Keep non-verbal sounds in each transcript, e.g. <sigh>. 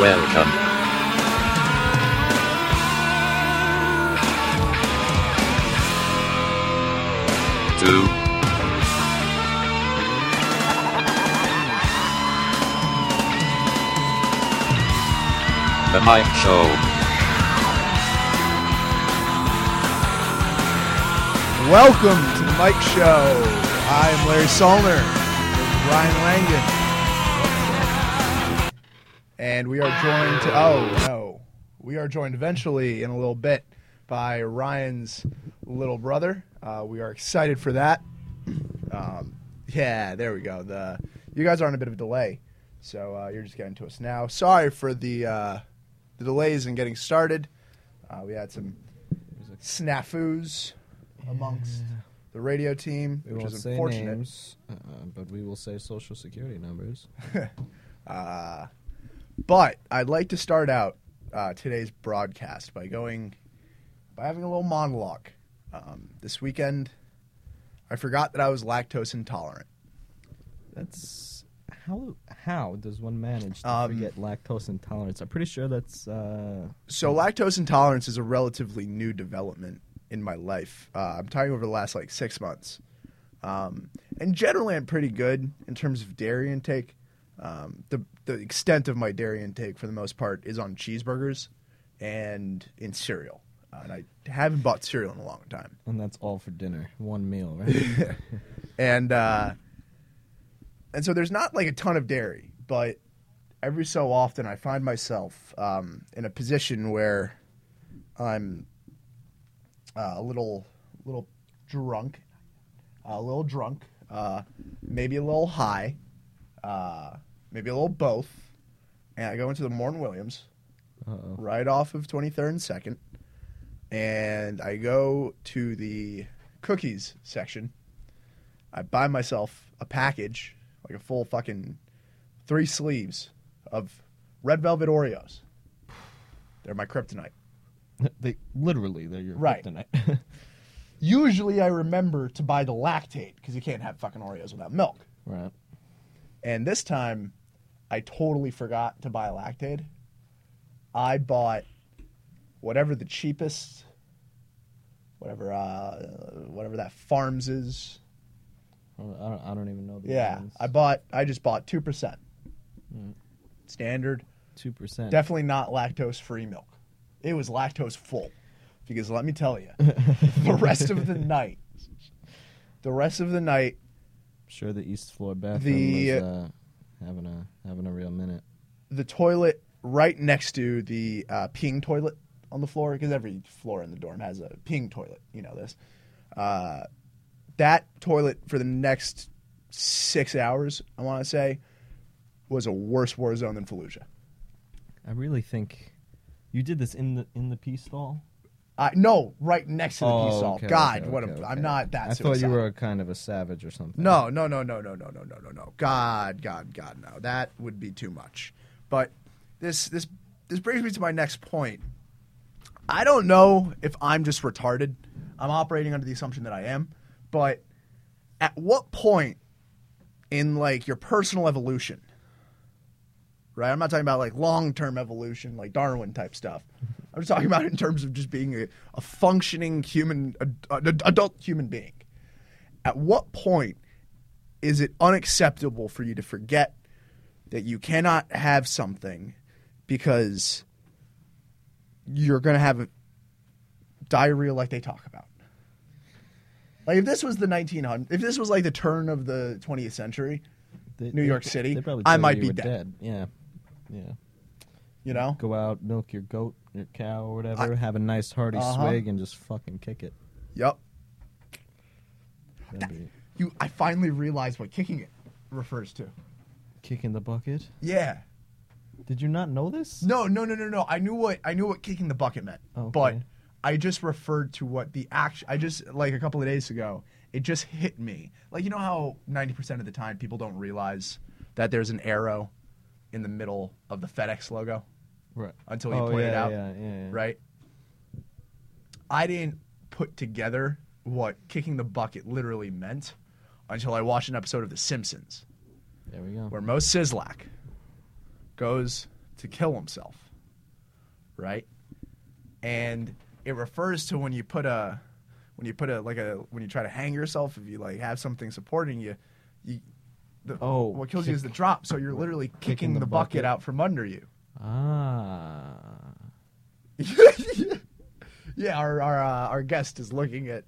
Welcome. To the Mike Show. Welcome to the Mike Show. I am Larry Solner. There's Ryan Langan. And we are joined to, oh no, we are joined eventually in a little bit by Ryan's little brother. Uh, we are excited for that. <clears throat> Um, yeah, there we go. The you guys are on a bit of a delay, so uh, you're just getting to us now. Sorry for the uh, the delays in getting started. Uh, we had some snafus amongst the radio team, We which won't is say unfortunate. names, uh, but we will say social security numbers. <laughs> Uh, but I'd like to start out uh, today's broadcast by going by having a little monologue. Um, this weekend, I forgot that I was lactose intolerant. That's how how does one manage to Um, forget lactose intolerance? I'm pretty sure that's uh, So lactose intolerance is a relatively new development in my life. Uh, I'm talking over the last like six months, um, and generally I'm pretty good in terms of dairy intake. Um, the the extent of my dairy intake for the most part is on cheeseburgers and in cereal, uh, and I haven't bought cereal in a long time. and that's all for dinner, one meal, right? <laughs> and uh, and so there's not like a ton of dairy, but every so often I find myself um, in a position where I'm uh, a little little drunk, a little drunk, uh, maybe a little high, uh, maybe a little both, and I go into the Morton Williams Uh-oh. right off of 23rd and 2nd. And I go to the cookies section. I buy myself a package, like a full fucking three sleeves of red velvet Oreos. They're my kryptonite. <laughs> they literally they're your Right. kryptonite. <laughs> Usually I remember to buy the Lactaid because you can't have fucking Oreos without milk. right. And this time, I totally forgot to buy lactaid. I bought whatever the cheapest, whatever, uh, whatever that Farms is. I don't, I don't even know the Yeah, brands. I bought. I just bought two percent. Mm. Standard, two percent. definitely not lactose free milk. It was lactose full, because let me tell you, <laughs> the rest of the night, the rest of the night, Sure, the East Floor bathroom The- was uh, having a having a real minute. the toilet right next to the uh, peeing toilet on the floor because every floor in the dorm has a peeing toilet. You know this. Uh, that toilet for the next six hours, I want to say, was a worse war zone than Fallujah. I really think you did this in the in the pee stall. Uh, no, right next to the pee stall. okay, God, okay, what okay, a, I'm not that. I thought you were a kind of a savage or something. No, no, no, no, no, no, no, no, no, no. God, God, God, no. That would be too much. But this this this brings me to my next point. I don't know if I'm just retarded. I'm operating under the assumption that I am, but at what point in like your personal evolution, right? I'm not talking about like long-term evolution, like Darwin type stuff. I'm just talking <laughs> about in terms of just being a, a functioning human, ad- ad- adult human being. At what point is it unacceptable for you to forget that you cannot have something because you're going to have diarrhea like they talk about? Like if this was the 1900s, if this was like the turn of the 20th century, They- New they- York City, I might be were dead. Yeah, yeah. You know, Go out, milk your goat, your cow, or whatever. have a nice hearty Uh-huh. swig, and just fucking kick it. yep. That'd be You, I finally realized what kicking it refers to. kicking the bucket. Yeah. Did you not know this? No, no, no, no, no. I knew what I knew what kicking the bucket meant, Okay. but I just referred to what the action. I just like a couple of days ago, it just hit me. Like you know how ninety percent of the time people don't realize that there's an arrow in the middle of the FedEx logo Right. until you oh, point yeah, it out, Yeah, yeah, yeah. right? I didn't put together what kicking the bucket literally meant until I watched an episode of The Simpsons There we go. where Moe Szyslak goes to to kill himself, right? And it refers to when you put a when you put a like a when you try to hang yourself if you like have something supporting you, you the, Oh, what kills you is the drop. So you're literally kicking, the, the bucket. bucket. out from under you. Ah. <laughs> yeah, our our uh, our guest is looking at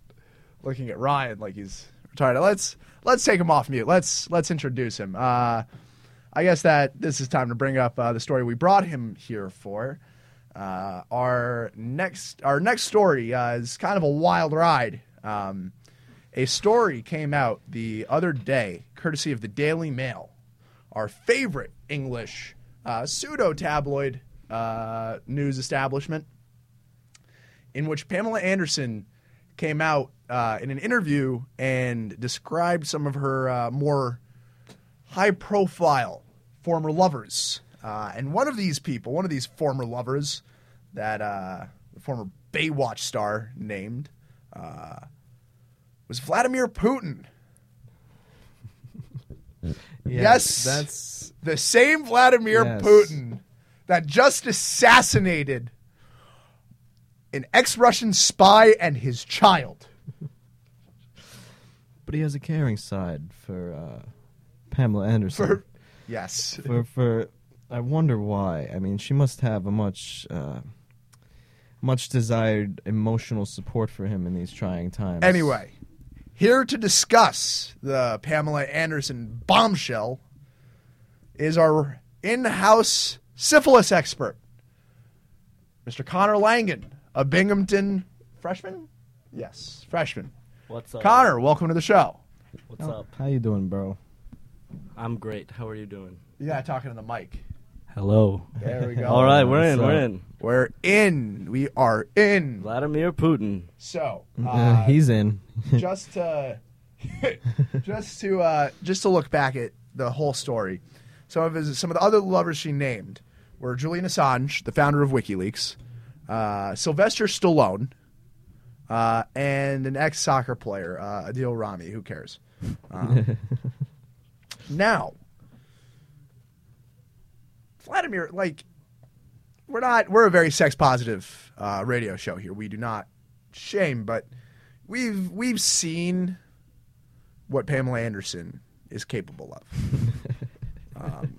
looking at Ryan like he's retired. Let's let's take him off mute. Let's let's introduce him. Uh, I guess that this is time to bring up uh, the story we brought him here for. Uh, our next our next story uh, is kind of a wild ride. Um, a story came out the other day, courtesy of the Daily Mail, our favorite English uh, pseudo tabloid uh, news establishment in which Pamela Anderson came out uh, in an interview and described some of her uh, more high profile former lovers. Uh, and one of these people, one of these former lovers that uh, the former Baywatch star named, was Vladimir Putin. <laughs> Yes. That's The same Vladimir Yes. Putin that just assassinated an ex Russian spy and his child. <laughs> but he has a caring side for uh, Pamela Anderson. For, yes. for for I wonder why. I mean, she must have a much uh, much desired emotional support for him in these trying times. Anyway, here to discuss the Pamela Anderson bombshell is our in house syphilis expert, Mr. Connor Langan, a Binghamton freshman? Yes, freshman. What's up? Connor, welcome to the show. What's How- up? How you doing, bro? I'm great. How are you doing? You gotta talking to the mic. Hello. There we go. <laughs> All right, we're in. What's We're in. We're in. We are in. Vladimir Putin. So Uh, uh, he's in. <laughs> just to <laughs> just to uh, just to look back at the whole story. Some of his some of the other lovers she named were Julian Assange, the founder of WikiLeaks, uh, Sylvester Stallone, uh, and an ex soccer player, uh, Adil Rami. Who cares? Um, <laughs> now, Vladimir, like, we're not we're a very sex positive uh, radio show here. We do not shame, but we've we've seen what Pamela Anderson is capable of. <laughs> um,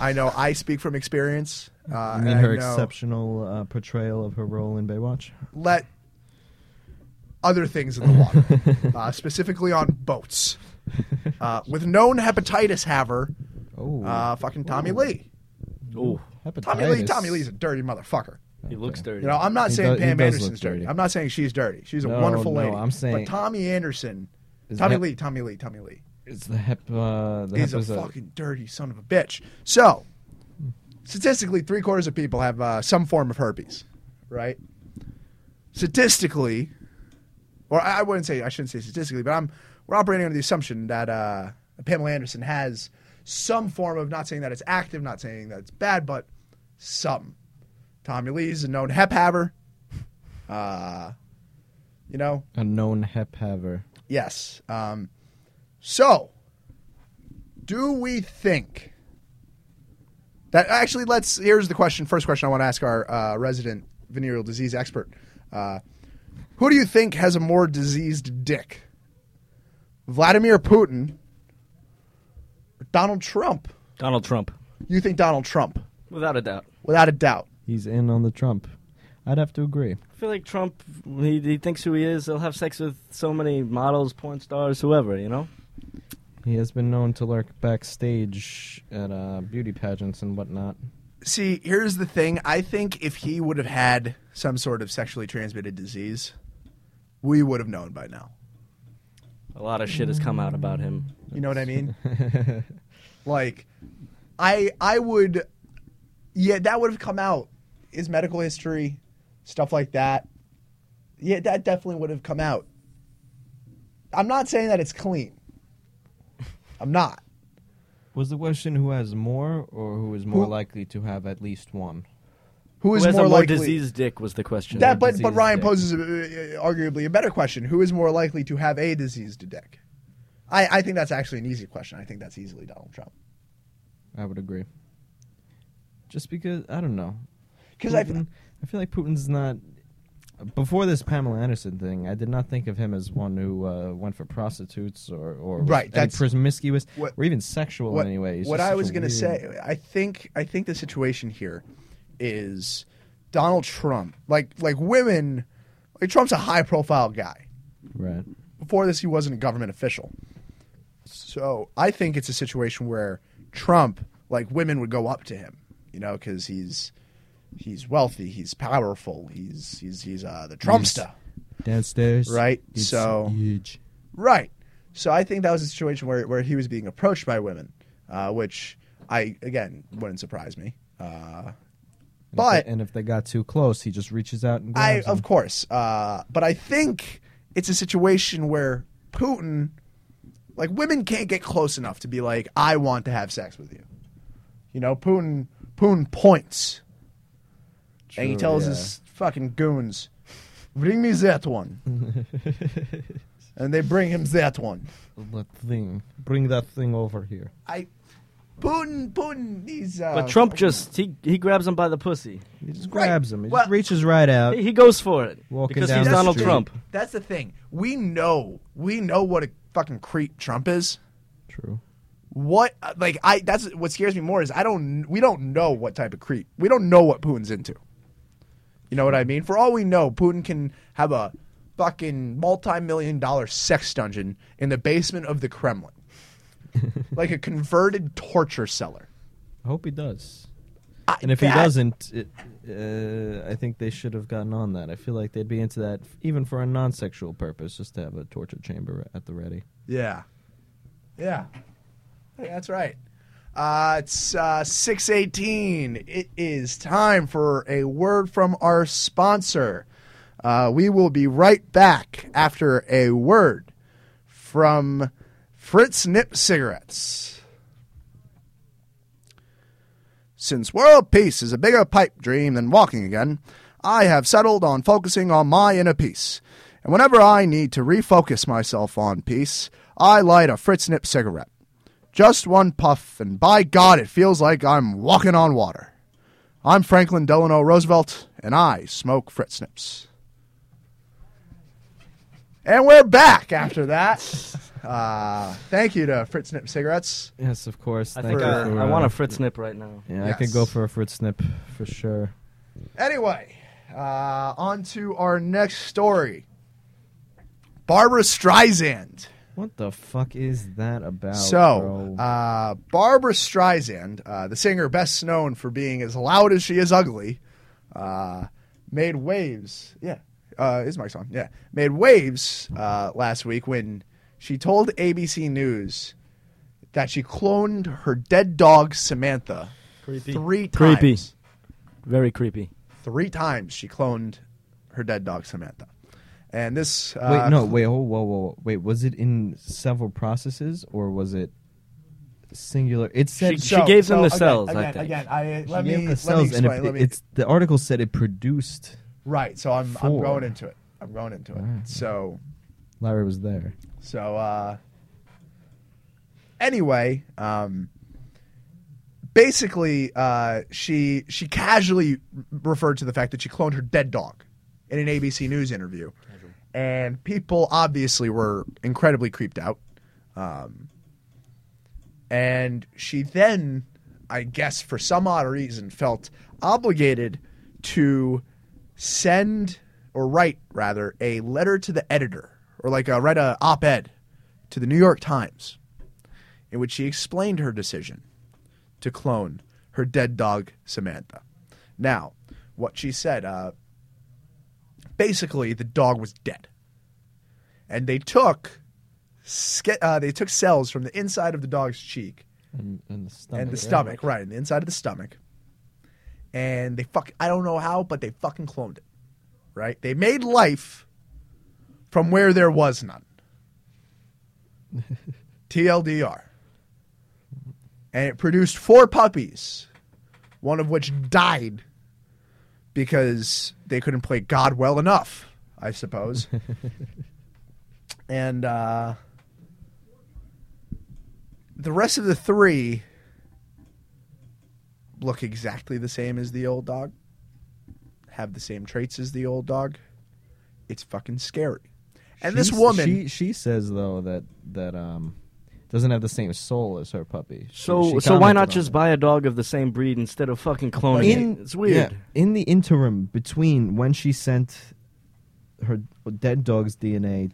I know I speak from experience. Uh, I and mean, I her know- exceptional uh, portrayal of her role in Baywatch. let other things in the water, <laughs> uh, specifically on boats, uh, with known hepatitis haver, Oh, uh, fucking Tommy Ooh. Lee. Oh, Tommy Lee. Tommy Lee's a dirty motherfucker. He looks dirty. You know, I'm not He saying does- he Pam does Anderson's dirty. dirty. I'm not saying she's dirty. She's a No, wonderful no, lady. I'm saying- but Tommy Anderson, Is Tommy hep- Lee, Tommy Lee, Tommy Lee. It's the hep. Uh, the He's hep a is a- fucking dirty son of a bitch. So, statistically, three quarters of people have uh, some form of herpes, right? Statistically, or I I wouldn't say I shouldn't say statistically, but I'm we're operating under the assumption that uh, Pamela Anderson has some form of not saying that it's active, not saying that it's bad, but some. Tommy Lee's a known hep haver. Uh, you know, a known hep haver. Yes. Um, so, do we think that actually? Let's. Here's the question. First question I want to ask our uh, resident venereal disease expert. Uh, who do you think has a more diseased dick, Vladimir Putin or Donald Trump? Donald Trump, You think Donald Trump, without a doubt. without a doubt. He's in on the Trump. I'd have to agree. I feel like Trump. He, he thinks who he is. He'll have sex with so many models, porn stars, whoever. You know. He has been known to lurk backstage at uh, beauty pageants and whatnot. See, here's the thing. I think if he would have had some sort of sexually transmitted disease, we would have known by now. A lot of shit has come out about him. You know what I mean? <laughs> like, I I would, yeah, that would have come out. His medical history, stuff like that. Yeah, that definitely would have come out. I'm not saying that it's clean. <laughs> I'm not. Was the question who has more or who is more Who- likely to have at least one? Who Who is has more a more likely? diseased dick was the question. that, but but Ryan dick. poses uh, arguably a better question: Who is more likely to have a diseased dick? I, I think that's actually an easy question. I think that's easily Donald Trump. I would agree. just because I don't know. Because I, I feel like Putin's not. Before this Pamela Anderson thing, I did not think of him as one who uh, went for prostitutes or or was Right, any that's- promiscuous what- or even sexual in any way. He's what just I such was a going to weird- say, I think I think the situation here is Donald Trump. Like like women, like Trump's a high profile guy. right? Before this, he wasn't a government official. So I think it's a situation where Trump, like women, would go up to him, you know, because he's he's wealthy, he's powerful, he's he's he's uh, the Trumpster. Downstairs, Right, It's so- huge. Right. So I think that was a situation where, where he was being approached by women, uh, which I again wouldn't surprise me. Uh, And if but they- and if they got too close, he just reaches out and I, them. of course, uh, but I think it's a situation where Putin, like women, can't get close enough to be like, I want to have sex with you. You know, Putin, Putin points, and he tells yeah. his fucking goons, "Bring me that one," <laughs> and they bring him that one. That thing, bring that thing over here. I Putin Putin he's uh, But Trump just he he grabs him by the pussy. He just Right. grabs him. He Well- just reaches right out. He, he goes for it Walking because down he's the Donald street. Trump. That's the thing. We know we know what a fucking creep Trump is. True. What like I that's what scares me more is I don't we don't know what type of creep. We don't know what Putin's into. You know what I mean? For all we know, Putin can have a fucking multi-million dollar sex dungeon in the basement of the Kremlin. <laughs> like a converted torture cellar. I hope he does. I- And if he doesn't, it, uh, I think they should have gotten on that. I feel like they'd be into that, even for a non-sexual purpose, just to have a torture chamber at the ready. Yeah. Yeah. Hey, that's right. Uh, it's uh, 618. It is time for a word from our sponsor. Uh, we will be right back after a word from Fritz Nip Cigarettes. Since world peace is a bigger pipe dream than walking again, I have settled on focusing on my inner peace. And whenever I need to refocus myself on peace, I light a Fritz Nip cigarette. Just one puff, and by God, it feels like I'm walking on water. I'm Franklin Delano Roosevelt, and I smoke Fritz Nips. And we're back after that. <laughs> Uh, thank you to Fritz Nip Cigarettes. Yes, of course. I Thank think you I, for, I uh, want a Fritz nip right now. Yeah, I Yes. could go for a Fritz snip for sure. Anyway, uh, on to our next story Barbra Streisand. What the fuck is that about? So, bro? uh, Barbra Streisand, uh, the singer best known for being as loud as she is ugly, uh, made waves. Yeah, uh, is Mike's on? Yeah, made waves uh, last week when she told ABC News that she cloned her dead dog Samantha Creepy. three times. Creepy. Very creepy. Three times she cloned her dead dog Samantha, and this. Uh, wait, no, wait, oh, whoa, whoa, whoa, wait. Was it in several processes or was it singular? It said She gave them the again- cells, I Again, think. again, I, she let gave me the let cells, me and explain. it, let me, it's the article said it produced. right. So I'm I'm going into it. I'm going into it. Alright. So Larry was there. so uh, anyway, um, basically, uh, she she casually referred to the fact that she cloned her dead dog in an ABC News interview, and people obviously were incredibly creeped out. Um, and she then, I guess, for some odd reason, felt obligated to send or write rather a letter to the editor or like a, write a op-ed to the New York Times in which she explained her decision to clone her dead dog Samantha. Now, what she said, uh, basically, the dog was dead, and they took ske- uh, they took cells from the inside of the dog's cheek And, and the stomach. and the right? stomach, right, and the inside of the stomach, and they fuck. I don't know how, but they fucking cloned it. Right? They made life from where there was none. <laughs> TLDR. And it produced four puppies, one of which died because they couldn't play God well enough, I suppose. <laughs> and uh, the rest of the three look exactly the same as the old dog, have the same traits as the old dog, it's fucking scary. And this woman, she she says though that that um doesn't have the same soul as her puppy. She- So she so why commented not on just it. buy a dog of the same breed instead of fucking cloning in it? It's weird. yeah, in the interim between when she sent her dead dog's DNA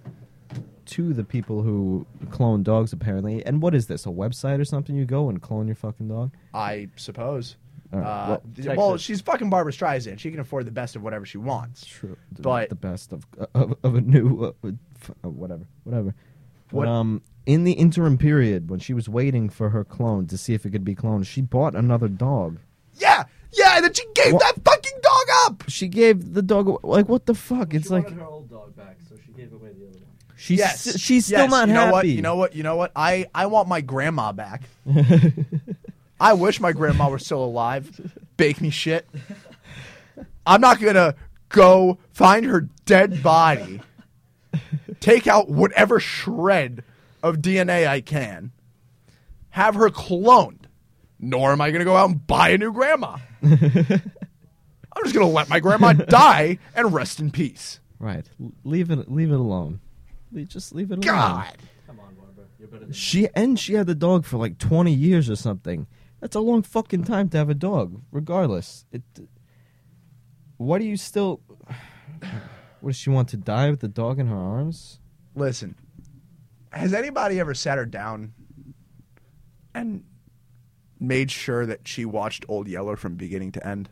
to the people who clone dogs apparently. And what is this? A website or something? You go and clone your fucking dog? I suppose. All right, Uh, well, th- well, Texas. she's fucking Barbra Streisand. She can afford the best of whatever she wants. True. The, But- the best of of, of a new uh, uh, f- uh, whatever, whatever. But, What- um, in the interim period when she was waiting for her clone to see if it could be cloned, she bought another dog. Yeah, yeah, and then she gave What- that fucking dog up. She gave the dog aw- like what the fuck? It's like her old dog back, so she gave away the other one. she's yes, she's still yes. not you know happy. What? You know what? You know what? I I want my grandma back. <laughs> I wish my grandma were still alive. Bake me shit. I'm not gonna go find her dead body, take out whatever shred of DNA I can, have her cloned. Nor am I gonna go out and buy a new grandma. <laughs> I'm just gonna let my grandma die and rest in peace. Right. L- leave it leave it alone. Le- Just leave it alone. God. Come on, Barbara. You're better than She and she had the dog for like 20 years or something. That's a long fucking time to have a dog. Regardless, it. What do you still? What does she want to die with the dog in her arms? Listen, has anybody ever sat her down and made sure that she watched Old Yeller from beginning to end?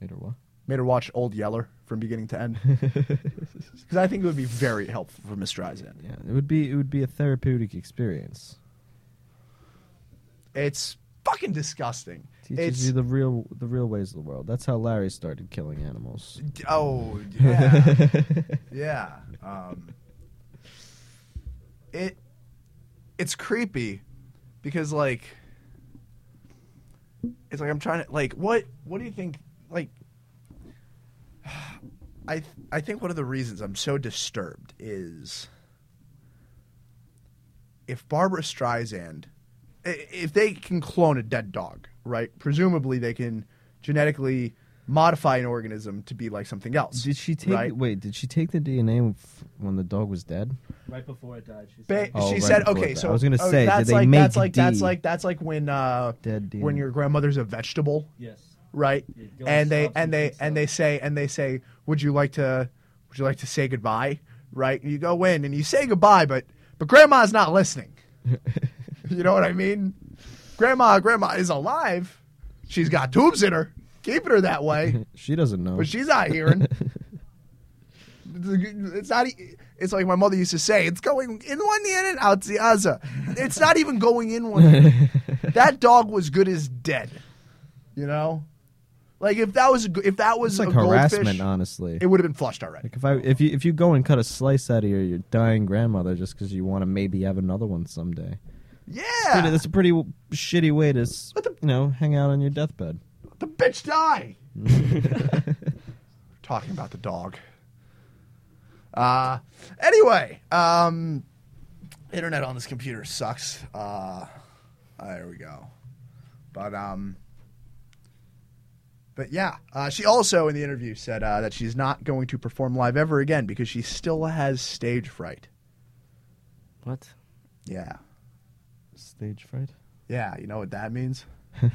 Wait or what? Made her watch Old Yeller from beginning to end? <laughs> Because I think it would be very helpful for Miss Streisand. Yeah, it would be it would be a therapeutic experience. It's fucking disgusting. Teaches It's you the real the real ways of the world. That's how Larry started killing animals. oh yeah <laughs> yeah. Um, it it's creepy because like it's like I'm trying to like what what do you think like I th- I think one of the reasons I'm so disturbed is if Barbra Streisand if they can clone a dead dog, right? Presumably they can genetically modify an organism to be like something else. Did she take right? wait? Did she take the DNA when the dog was dead? Right before it died, she Ba- said. Oh, she right said, okay, so I was gonna oh, say, did that's they like make that's like that's like that's like when uh, Dead DNA. when your grandmother's a vegetable, Yes. right? Yeah, and and they and they and they say and they say, would you like to would you like to say goodbye? Right? And you go in and you say goodbye, but but grandma's not listening. <laughs> you know what I mean? Grandma, grandma is alive. She's got tubes in her, keeping her that way. <laughs> she doesn't know. but she's not hearing. <laughs> it's not. It's like my mother used to say. It's going in one ear and out the other. It's not even going in one. ear. <laughs> that dog was good as dead. You know, like if that was a, if that was it's like a goldfish, harassment, honestly. it would have been flushed already. Like if I if you if you go and cut a slice out of your, your dying grandmother just because you want to maybe have another one someday, Yeah, Pretty- that's a pretty w- shitty way to s- Let the- you know hang out on your deathbed. the bitch die. <laughs> Talking about the dog. Uh anyway, um internet on this computer sucks. Uh there we go. But um but yeah, uh, she also in the interview said uh, that she's not going to perform live ever again because she still has stage fright. What? Yeah. Stage fright. Yeah, you know what that means? <laughs>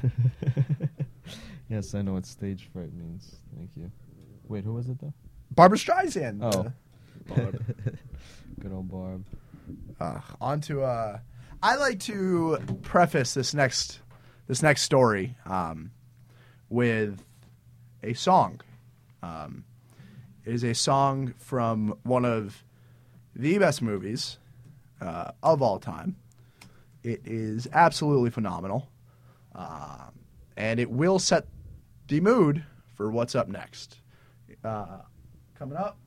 Yes, I know what stage fright means. Thank you. Wait, who was it though? Barbra Streisand. Oh. uh, <laughs> Good old Barb. uh, on to uh I like to preface this next this next story um, with a song. Um, it is a song from one of the best movies uh, of all time. It is absolutely phenomenal, uh, and it will set the mood for what's up next. Uh, coming up,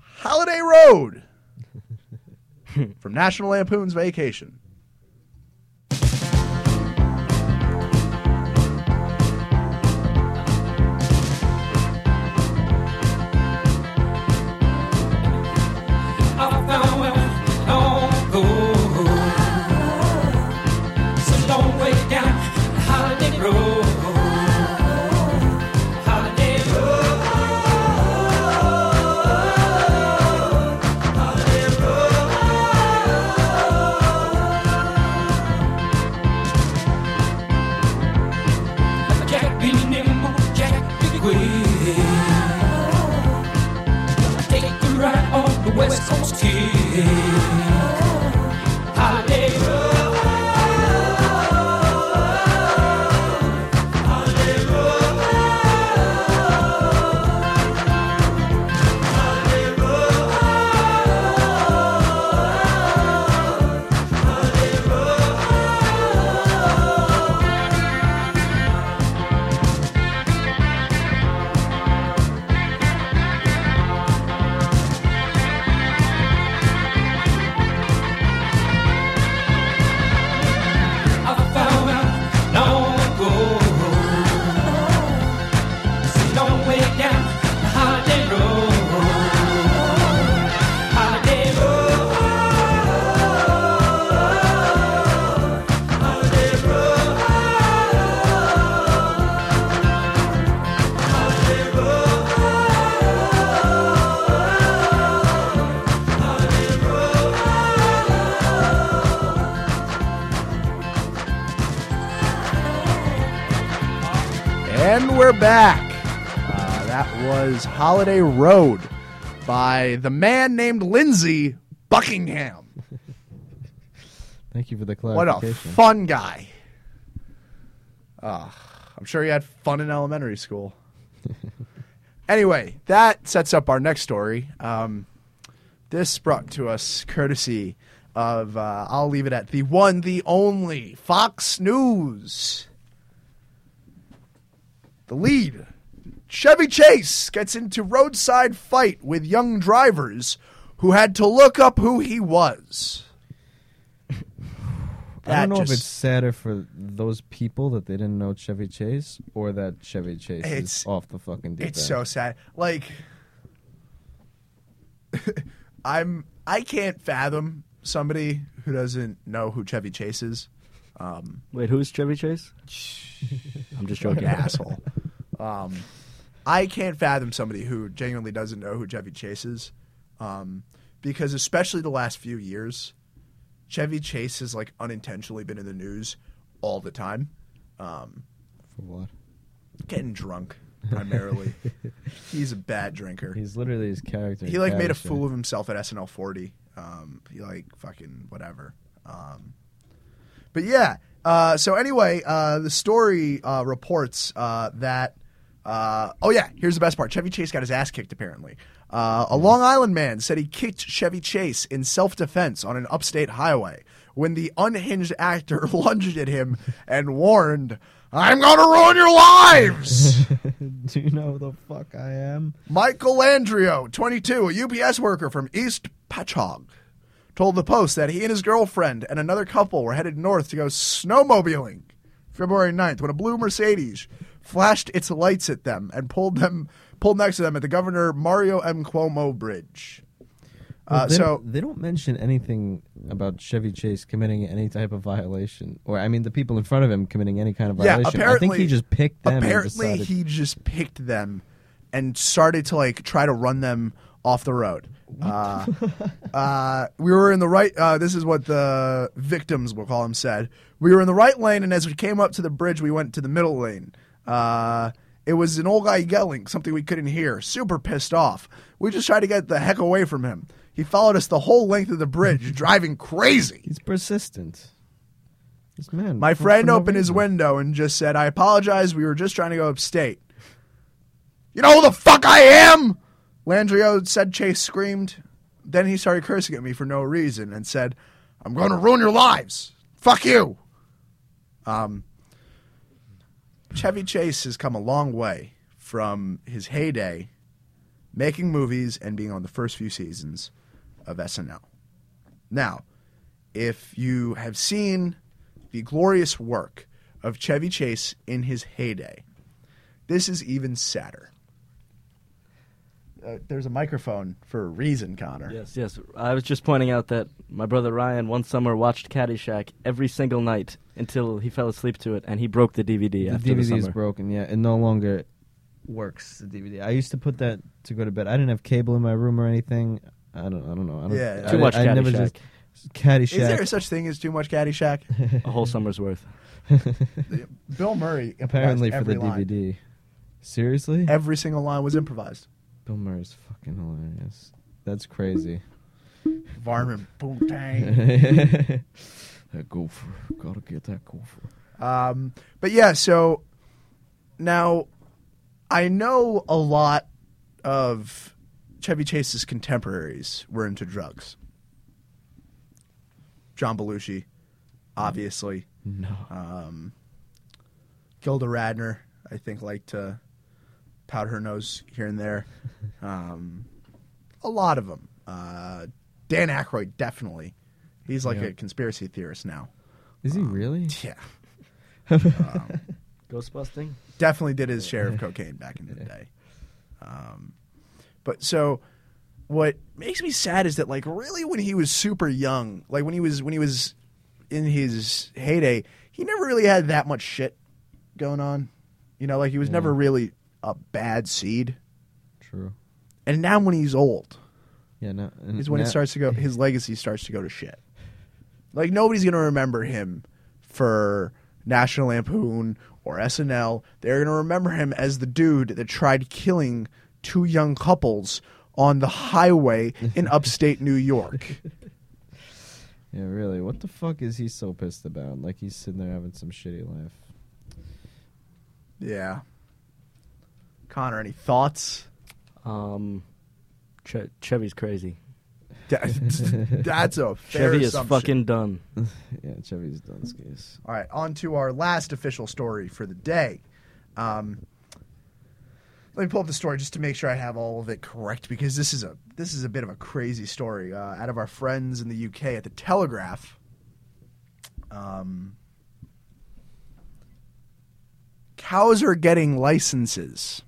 Holiday Road <laughs> from National Lampoon's Vacation. Back. Uh, that was Holiday Road by the man named Lindsey Buckingham. <laughs> Thank you for the clarification. What a fun guy. Uh, I'm sure he had fun in elementary school. <laughs> anyway, that sets up our next story. Um, this brought to us courtesy of, uh, I'll leave it at the one, the only Fox News. The lead Chevy Chase gets into roadside fight with young drivers who had to look up who he was. I don't know if it's sadder for those people that they didn't know Chevy Chase or that Chevy Chase is off the fucking deep It's end. so sad. Like <laughs> I'm I can't fathom somebody who doesn't know who Chevy Chase is. Um Wait, who's Chevy Chase? <laughs> I'm just joking. asshole. Um I can't fathom somebody who genuinely doesn't know who Chevy Chase is. Um because especially the last few years, Chevy Chase has like unintentionally been in the news all the time. Um For what? getting drunk primarily. <laughs> He's a bad drinker. He's literally his character. he like made a fool of himself at SNL 40. Um, he like fucking whatever. Um, but yeah. Uh, so anyway, uh, the story uh, reports uh, that. Uh, oh yeah, here's the best part. Chevy Chase got his ass kicked. Apparently, uh, a Long Island man said he kicked Chevy Chase in self-defense on an upstate highway when the unhinged actor <laughs> lunged at him and warned, "I'm going to ruin your lives." <laughs> Do you know who the fuck I am? Michael Landrio, 22, a UPS worker from East Patchogue, told the Post that he and his girlfriend and another couple were headed north to go snowmobiling February 9th when a blue Mercedes flashed its lights at them and pulled them pulled next to them at the Governor Mario M. Cuomo Bridge. Well, Uh, they, so don't, they don't mention anything about Chevy Chase committing any type of violation, or I mean, the people in front of him committing any kind of Yeah, violation. I apparently- think he just picked them. and apparently he just picked them and started to like try to run them off the road. Uh, <laughs> uh, we were in the right. Uh, this is what the victims, we'll call them, said. We were in the right lane, and as we came up to the bridge, we went to the middle lane. Uh, it was an old guy yelling something we couldn't hear. Super pissed off. We just tried to get the heck away from him. He followed us the whole length of the bridge, <laughs> driving crazy. He's persistent. This man. My friend opened his window and just said, I apologize. We were just trying to go upstate. You know who the fuck I am? Landrio said Chase screamed. Then he started cursing at me for no reason and said, I'm going to ruin your lives. Fuck you. Um, Chevy Chase has come a long way from his heyday making movies and being on the first few seasons of SNL. Now, if you have seen the glorious work of Chevy Chase in his heyday, this is even sadder. Uh, there's a microphone for a reason, Connor. Yes, yes. I was just pointing out that my brother Ryan one summer watched Caddyshack every single night until he fell asleep to it, and he broke the DVD The after DVD the is summer. broken. Yeah, it no longer works. The DVD. I used to put that to go to bed. I didn't have cable in my room or anything. I don't. I don't know. I don't, Yeah. I, Too much I, never Caddyshack. just Caddyshack. Is there such thing as too much Caddyshack? A whole summer's worth. <laughs> Bill Murray Apparently for the line. DVD. Seriously? Every single line was improvised. Bill Murray's fucking hilarious. That's crazy. Varmint <laughs> Poontang. that gopher. Gotta get that gopher. Um, but yeah, so now I know a lot of Chevy Chase's contemporaries were into drugs. John Belushi, obviously. No. Um, Gilda Radner, I think, liked to powder her nose here and there. Um, a lot of them. Uh, Dan Aykroyd, definitely. He's like Yeah. a conspiracy theorist now. Is he really? <laughs> Yeah. <laughs> Ghostbusting? definitely did his share of cocaine back in the day. Um, but so what makes me sad is that like really when he was super young, like when he was when he was in his heyday, he never really had that much shit going on. You know, like he was never really a bad seed. True. And now when he's old, Yeah. No. and is when it now- starts to go his legacy starts to go to shit. Like nobody's gonna remember him for National Lampoon or SNL, they're going to remember him as the dude that tried killing two young couples on the highway in upstate New York. <laughs> Yeah, really. What the fuck is he so pissed about? Like he's sitting there having some shitty laugh. yeah. Connor, any thoughts? Um, che- Chevy's crazy. That- <laughs> That's a <laughs> fair Chevy is assumption. fucking done. <laughs> Yeah, Chevy's done skis. All right, on to our last official story for the day. Um, let me pull up the story just to make sure I have all of it correct because this is a this is a bit of a crazy story uh, out of our friends in the UK at the Telegraph. Um, cows are getting licenses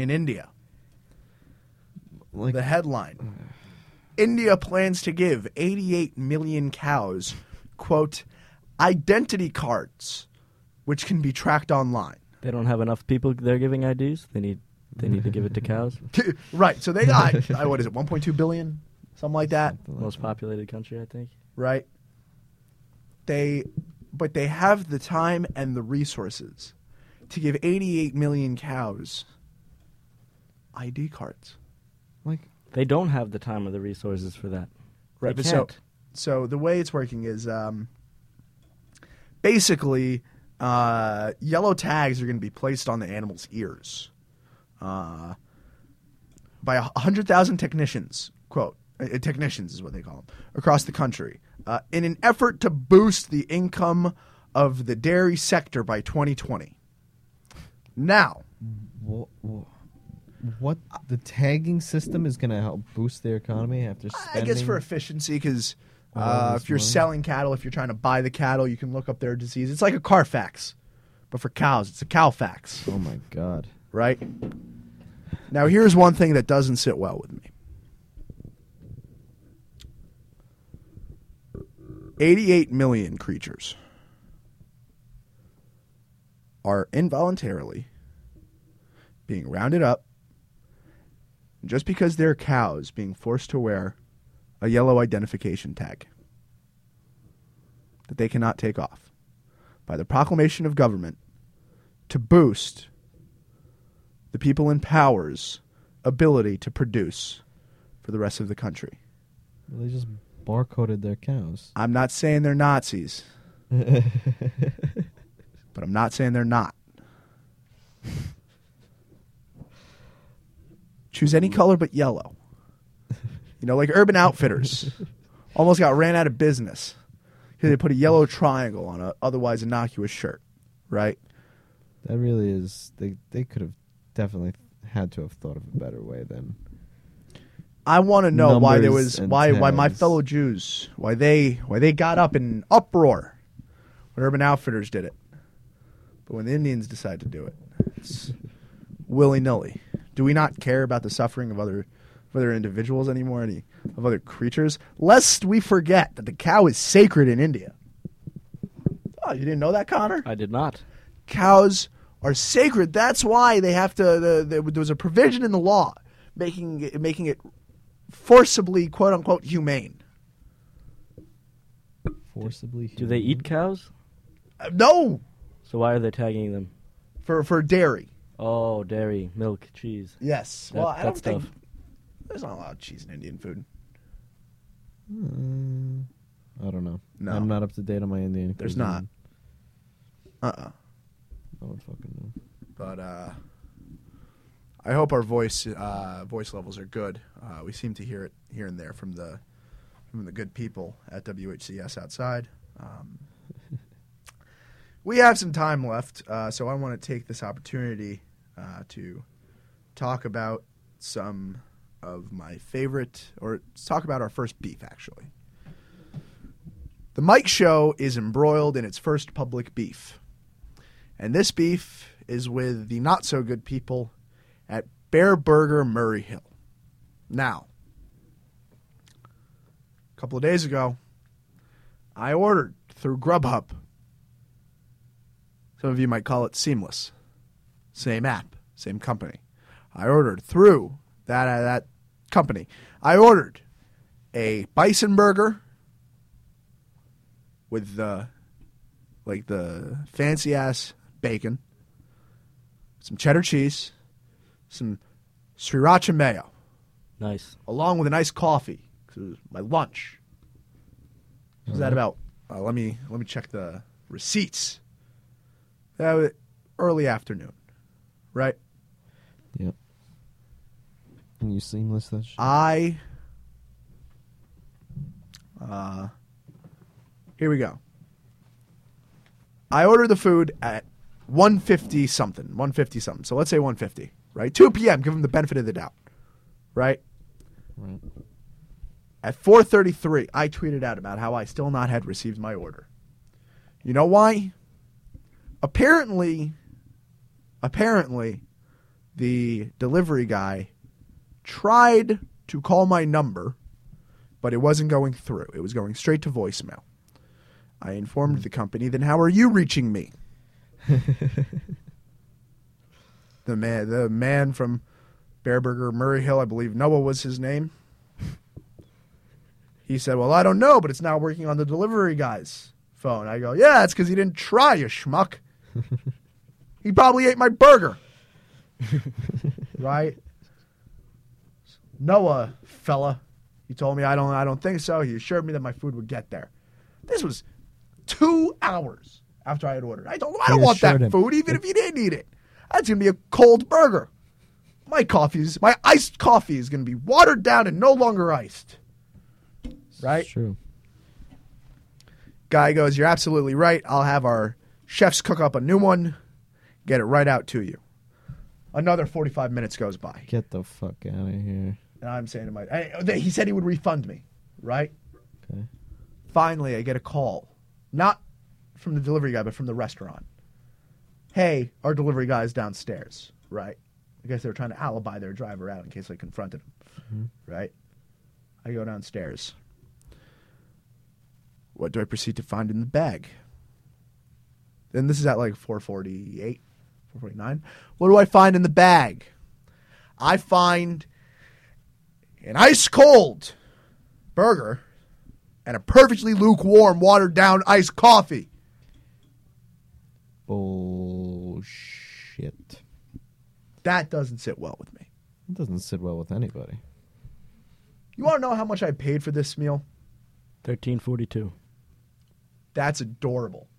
in India. Like the headline India plans to give 88 million cows, quote, identity cards, which can be tracked online. They don't have enough people they're giving IDs. They need they need to give it to cows. <laughs> right. So they got, uh, what is it, 1.2 billion? Something like that, Most populated country, I think. right? They, but they have the time and the resources to give 88 million cows ID cards. like They don't have the time or the resources for that. Right, They but so can't. so the way it's working is um, basically uh, yellow tags are going to be placed on the animal's ears uh, by a hundred thousand technicians. Quote uh, technicians is what they call them across the country uh, in an effort to boost the income of the dairy sector by 2020. Now, what, what the tagging system is going to help boost their economy after I guess for efficiency, because uh, if you're money. selling cattle, if you're trying to buy the cattle, you can look up their disease. It's like a Carfax, but for cows, it's a Cowfax, oh my god. right? Now, here's one thing that doesn't sit well with me. 88 million creatures are involuntarily being rounded up just because they're cows being forced to wear a yellow identification tag that they cannot take off by the proclamation of government to boost the people in power's ability to produce for the rest of the country. They just barcoded their cows. I'm not saying they're Nazis, <laughs> but I'm not saying they're not. <laughs> Choose any color but yellow. You know, like Urban Outfitters <laughs> almost got ran out of business because they put a yellow triangle on a otherwise innocuous shirt, right? That really is. They they could have definitely had to have thought of a better way than. I want to know why there was and why why my fellow Jews why they why they got up in uproar when Urban Outfitters did it, but when the Indians decide to do it, it's willy nilly. Do we not care about the suffering of other of other individuals anymore? Any of other creatures? Lest we forget that the cow is sacred in India. Oh, you didn't know that, Connor? I did not. cows are sacred. That's why they have to. The, the, there was a provision in the law making it, making it forcibly quote unquote humane. Forcibly. Do they eat cows? Uh, no, So why are they tagging them? for for dairy. Oh, dairy, milk, cheese. Yes. That- well, I that don't think stuff. there's not a lot of cheese in Indian food. Uh, I don't know. No. I'm not up to date on my Indian. Food. There's cuisine. not. Uh. uh I would fucking know. But uh, I hope our voice uh, voice levels are good. Uh, we seem to hear it here and there from the from the good people at WHCS outside. Um, <laughs> we have some time left, uh, so I want to take this opportunity uh, to talk about some of my favorite, or talk about our first beef, actually. The Mike Show is embroiled in its first public beef. And this beef is with the not so good people at Bareburger Murray Hill. Now, a couple of days ago, I ordered through Grubhub. Some of you might call it seamless. Same app, same company. I ordered through that uh, that company. I ordered a bison burger with the like the fancy ass bacon, some cheddar cheese, some sriracha mayo, Nice. along with a nice coffee. it was my lunch. Was that about? Uh, let me let me check the receipts. That was early afternoon, right? Yep. Can you seamless that shit? I. Uh, here we go. I ordered the food at 150 something, 150 something. So let's say 150, right? 2 p.m. Give them the benefit of the doubt, right? Right. At 4:33, I tweeted out about how I still not had received my order. You know why? Apparently, apparently, the delivery guy tried to call my number, but it wasn't going through. It was going straight to voicemail. I informed the company, then how are you reaching me? <laughs> the man the man from Bareburger Murray Hill, I believe Noah was his name. He said, Well, I don't know, but it's not working on the delivery guy's phone. I go, Yeah, it's because he didn't try, you schmuck. <laughs> he probably ate my burger. <laughs> right? Noah, fella, he told me I don't I don't think so. He assured me that my food would get there. This was two hours after I had ordered. I don't I don't He want that him. food, even if you didn't eat it. That's gonna be a cold burger. My coffee's my iced coffee is gonna be watered down and no longer iced. Right? It's true. Guy goes, You're absolutely right. I'll have our chefs cook up a new one, get it right out to you. Another 45 minutes goes by. Get the fuck out of here. And I'm saying to my, I- he said he would refund me, right? Okay. Finally, I get a call, not from the delivery guy, but from the restaurant. Hey, our delivery guy is downstairs, right? I guess they were trying to alibi their driver out in case I confronted him, mm-hmm. right? I go downstairs. What do I proceed to find in the bag? And this is at like 448, 449. What do I find in the bag? I find an ice cold burger and a perfectly lukewarm, watered down iced coffee. Bullshit. That doesn't sit well with me. It doesn't sit well with anybody. You want to know how much I paid for this meal? Thirteen forty-two. That's adorable.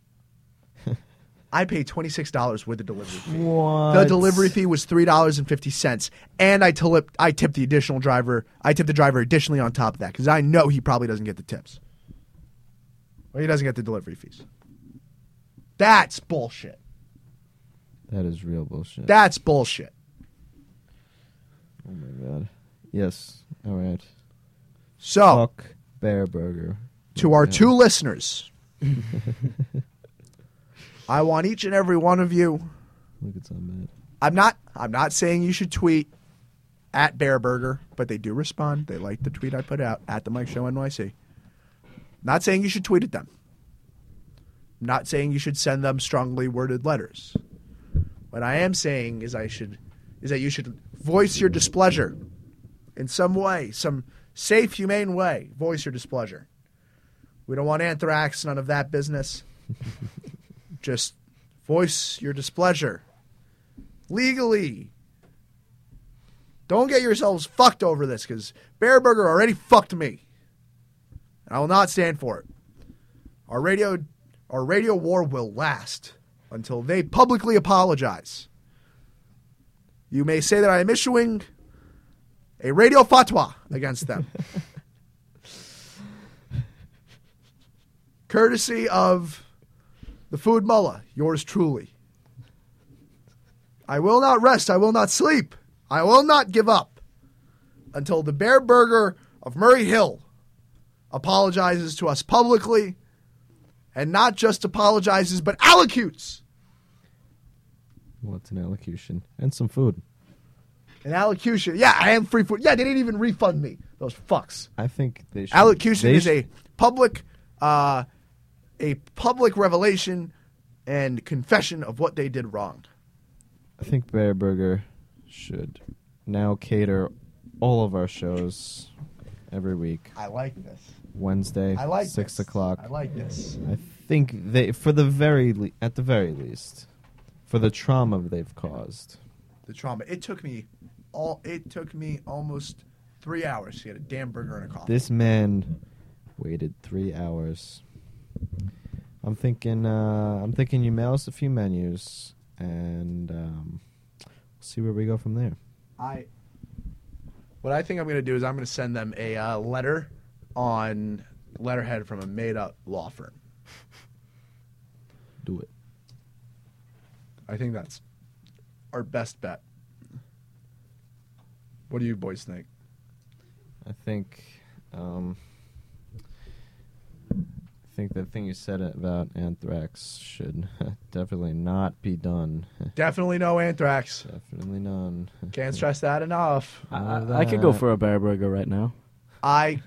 I paid twenty six dollars with the delivery fee. What? The delivery fee was three dollars and fifty cents, and I tip I tipped the additional driver. I tipped the driver additionally on top of that because I know he probably doesn't get the tips. Well, he doesn't get the delivery fees. That's bullshit. That is real bullshit. That's bullshit. oh my god. Yes. All right. So, Fuck Bareburger. to our two listeners, <laughs> I want each and every one of you. Look, not bad. I'm not. I'm not saying you should tweet at Bareburger, but they do respond. They like the tweet I put out at the Mike Show NYC. Not saying you should tweet at them. Not saying you should send them strongly worded letters. What I am saying is I should is that you should voice your displeasure in some way, some safe, humane way. Voice your displeasure. We don't want anthrax, none of that business. <laughs> Just voice your displeasure legally. Don't get yourselves fucked over this because Bareburger already fucked me. And I will not stand for it. Our radio, our radio war will last until they publicly apologize. You may say that I am issuing a radio fatwa against them. <laughs> Courtesy of the Food Mullah, yours truly. I will not rest. I will not sleep. I will not give up until the Bareburger of Murray Hill apologizes to us publicly and not just apologizes, but allocutes. What's an allocution? And some food. An allocution. Yeah, I am free food. Yeah, they didn't even refund me. Those fucks. I think they should. Allocution they is sh- a public, uh, a public revelation and confession of what they did wrong. I think Bareburger should now cater all of our shows every week. I like this. Wednesday, I like six this. o'clock. I like this. I think they, for the very, le- at the very least, for the trauma they've caused. The trauma. It took me all. It took me almost three hours to get a damn burger and a coffee. This man waited three hours. I'm thinking. Uh, I'm thinking you mail us a few menus, and um, see where we go from there. I. What I think I'm going to do is I'm going to send them a uh, letter on letterhead from a made up law firm. Do it. I think that's our best bet. What do you boys think? I think. Um, think the thing you said about anthrax should <laughs> definitely not be done. <laughs> Definitely no anthrax. definitely none. <laughs> Can't stress that enough. I, All I, I could go for a bear burger right now. I.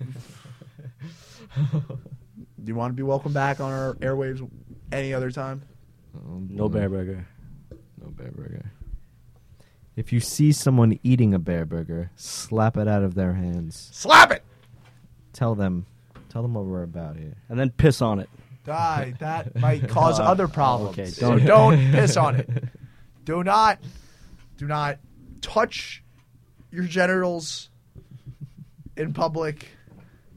do you want to be welcome back on our airwaves any other time? Oh, No bear burger. No bear burger. If you see someone eating a bear burger, slap it out of their hands. Slap it! Tell them, tell them what we're about here. And then piss on it. Die. That might cause <laughs> other problems. okay, so don't- <laughs> don't piss on it. Do not, do not touch your genitals in public.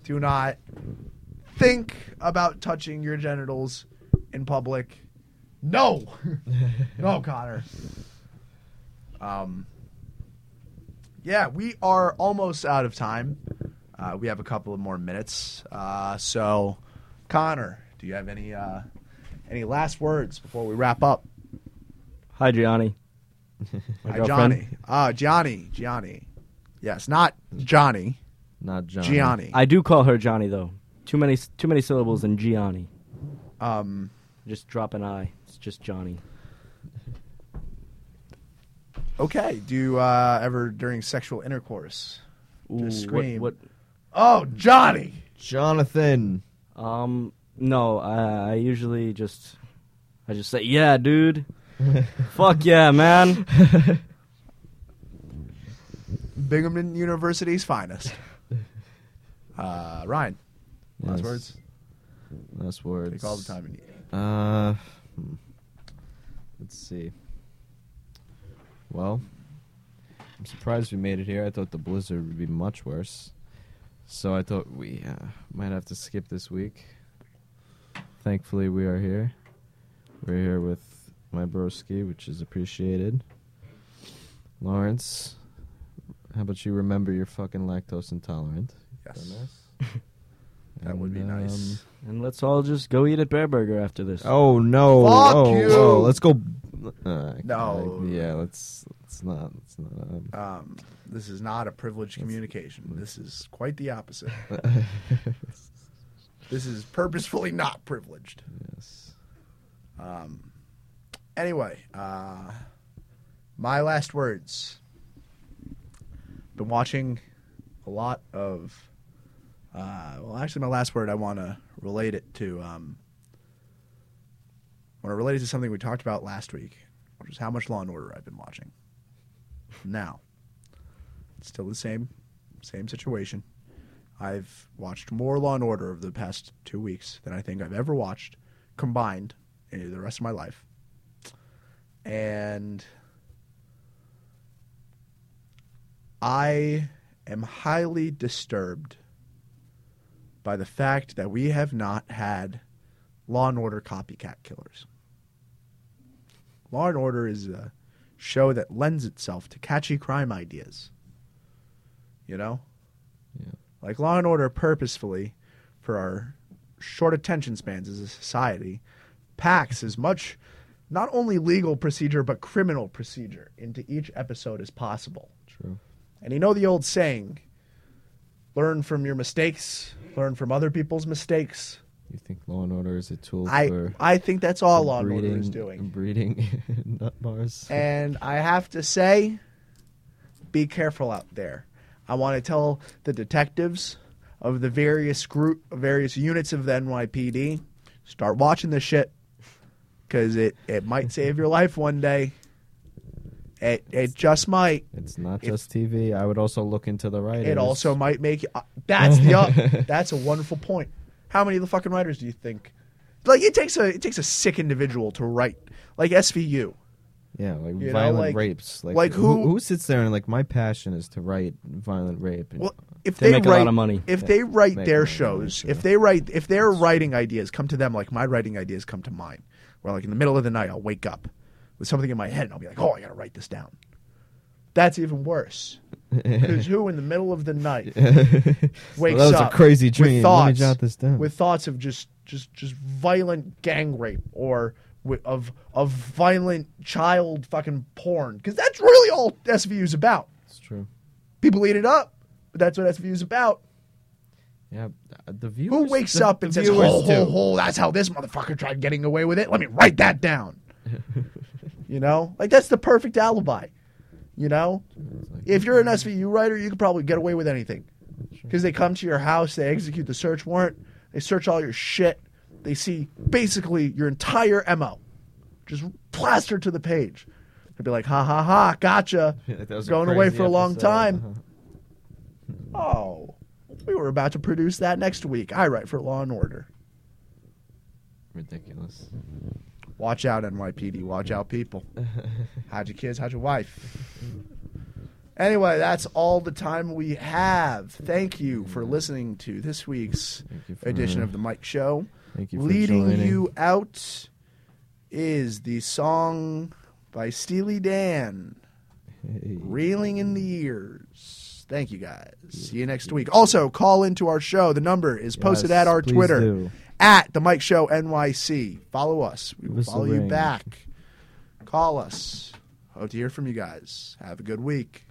Do not think about touching your genitals in public. No, <laughs> no, Connor. Um, yeah, we are almost out of time. Uh, we have a couple of more minutes. Uh, so, Connor, do you have any uh, any last words before we wrap up? Hi, Gianni. <laughs> My Hi, girlfriend. Johnny. Uh, Gianni. Gianni. Yes, not Johnny. Not Johnny. Gianni. I do call her Johnny though. Too many too many syllables in Gianni. Um, Just drop an I. It's just Johnny. okay. Do you uh, ever during sexual intercourse? Ooh, Just scream. What, Oh, Johnny. Jonathan. Um. No. I, I usually just. I just say, yeah, dude. <laughs> Fuck yeah, man. <laughs> Binghamton University's finest. <laughs> Uh, Ryan. Last Yes. words. Last words. Take all the time you need. Uh, hmm. let's see. Well, I'm surprised we made it here. I thought the blizzard would be much worse. So I thought we uh, might have to skip this week. Thankfully, we are here. We're here with my broski, which is appreciated. Lawrence, how about you remember you're fucking lactose intolerant? Yes. Dumbass. <laughs> That would be And, nice. um, And let's all just go eat at Bareburger after this. Oh no! Fuck oh, you. whoa, let's go. Uh, No. Yeah, let's. Let's not. Let's not. Um, this is not a privileged communication. This is quite the opposite. Um, <laughs> This is purposefully not privileged. yes. Um, anyway, uh, my last words. Been watching a lot of. Uh, well, actually, my last word I want to relate it to. Um, it to something we talked about last week, which is how much Law and Order I've been watching. Now, it's still the same, same situation. I've watched more Law and Order over the past two weeks than I think I've ever watched combined in the rest of my life. And I am highly disturbed by the fact that we have not had Law and Order copycat killers. Law and Order is a show that lends itself to catchy crime ideas. You know? Yeah. Like Law and Order purposefully, for our short attention spans as a society, packs as much not only legal procedure but criminal procedure into each episode as possible. True. And you know the old saying, learn from your mistakes, learn from other people's mistakes. You think Law and Order is a tool I for I think that's all Law and Order is doing. breeding <laughs> nut bars? And I have to say, be careful out there. I want to tell the detectives of the various group, various units of the NYPD, start watching this shit because it, it might save your life one day. It it just might. it's not just TV. I would also look into the writers. It also might make you. Uh, that's the up. <laughs> that's a wonderful point. How many of the fucking writers do you think like it takes a it takes a sick individual to write like SVU. Yeah, like You know, violent like- rapes. Like, like who, who- who sits there and like my passion is to write violent rape. And, Well, if They they, make a write, lot of money. if Yeah, they write make their money, shows, sure. if they write, if their writing ideas come to them like my writing ideas come to mine, where like in the middle of the night I'll wake up with something in my head and I'll be like, oh, I gotta write this down. That's even worse. <laughs> Because who in the middle of the night <laughs> wakes that was a up crazy with dream. Let me thoughts, jot this down. with thoughts of just just just violent gang rape or of of violent child fucking porn because that's really all SVU is about. it's true. People eat it up, but that's what SVU is about. Yeah, uh, the viewers. Who wakes the- up and says, "Ho ho ho"? That's how this motherfucker tried getting away with it. Let me write that down. <laughs> you know, like that's the perfect alibi. You know, if you're an SVU writer, you could probably get away with anything because they come to your house, they execute the search warrant, they search all your shit, they see basically your entire mo, just plastered to the page. They'd be like, "Ha ha ha, gotcha." <laughs> That was a Going away crazy for a long episode. time. <laughs> Oh, we were about to produce that next week. I write for Law and Order. Ridiculous. Watch out, NYPD. Watch out, people. <laughs> How'd your kids? How'd your wife? Anyway, that's all the time we have. Thank you for listening to this week's Thank you for- edition of the Mike Show. Thank you for Leading joining. you out is the song by Steely Dan, Hey. Reeling in the Years. Thank you guys. See you next week. Also, call into our show. The number is posted Yes, at our Twitter do. At the Mike Show NYC. Follow us. We will Give us a follow you back. Call us. Hope to hear from you guys. Have a good week.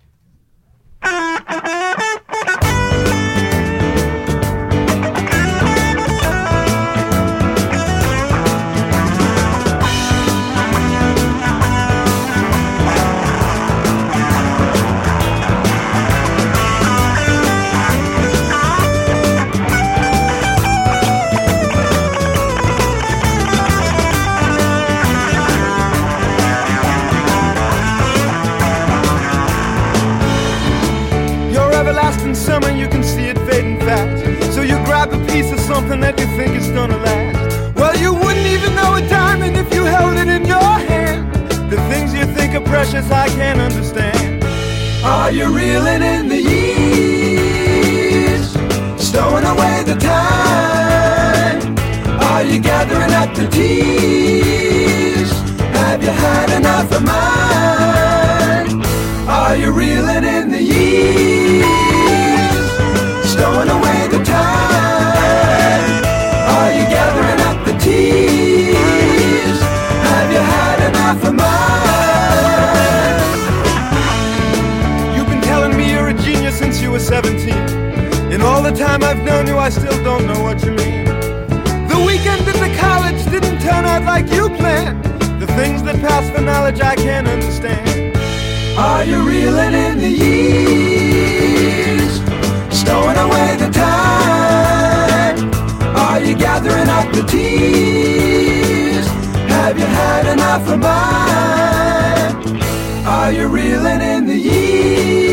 Precious, I can't understand. Are you reeling in the years? Stowing away the time? Are you gathering up the tears? Have you had enough of mine? Are you reeling in the years? 17. In all the time I've known you, I still don't know what you mean. The weekend at the college didn't turn out like you planned. The things that pass for knowledge I can't understand. Are you reeling in the years? Stowing away the time? Are you gathering up the tears? Have you had enough of mine? Are you reeling in the years?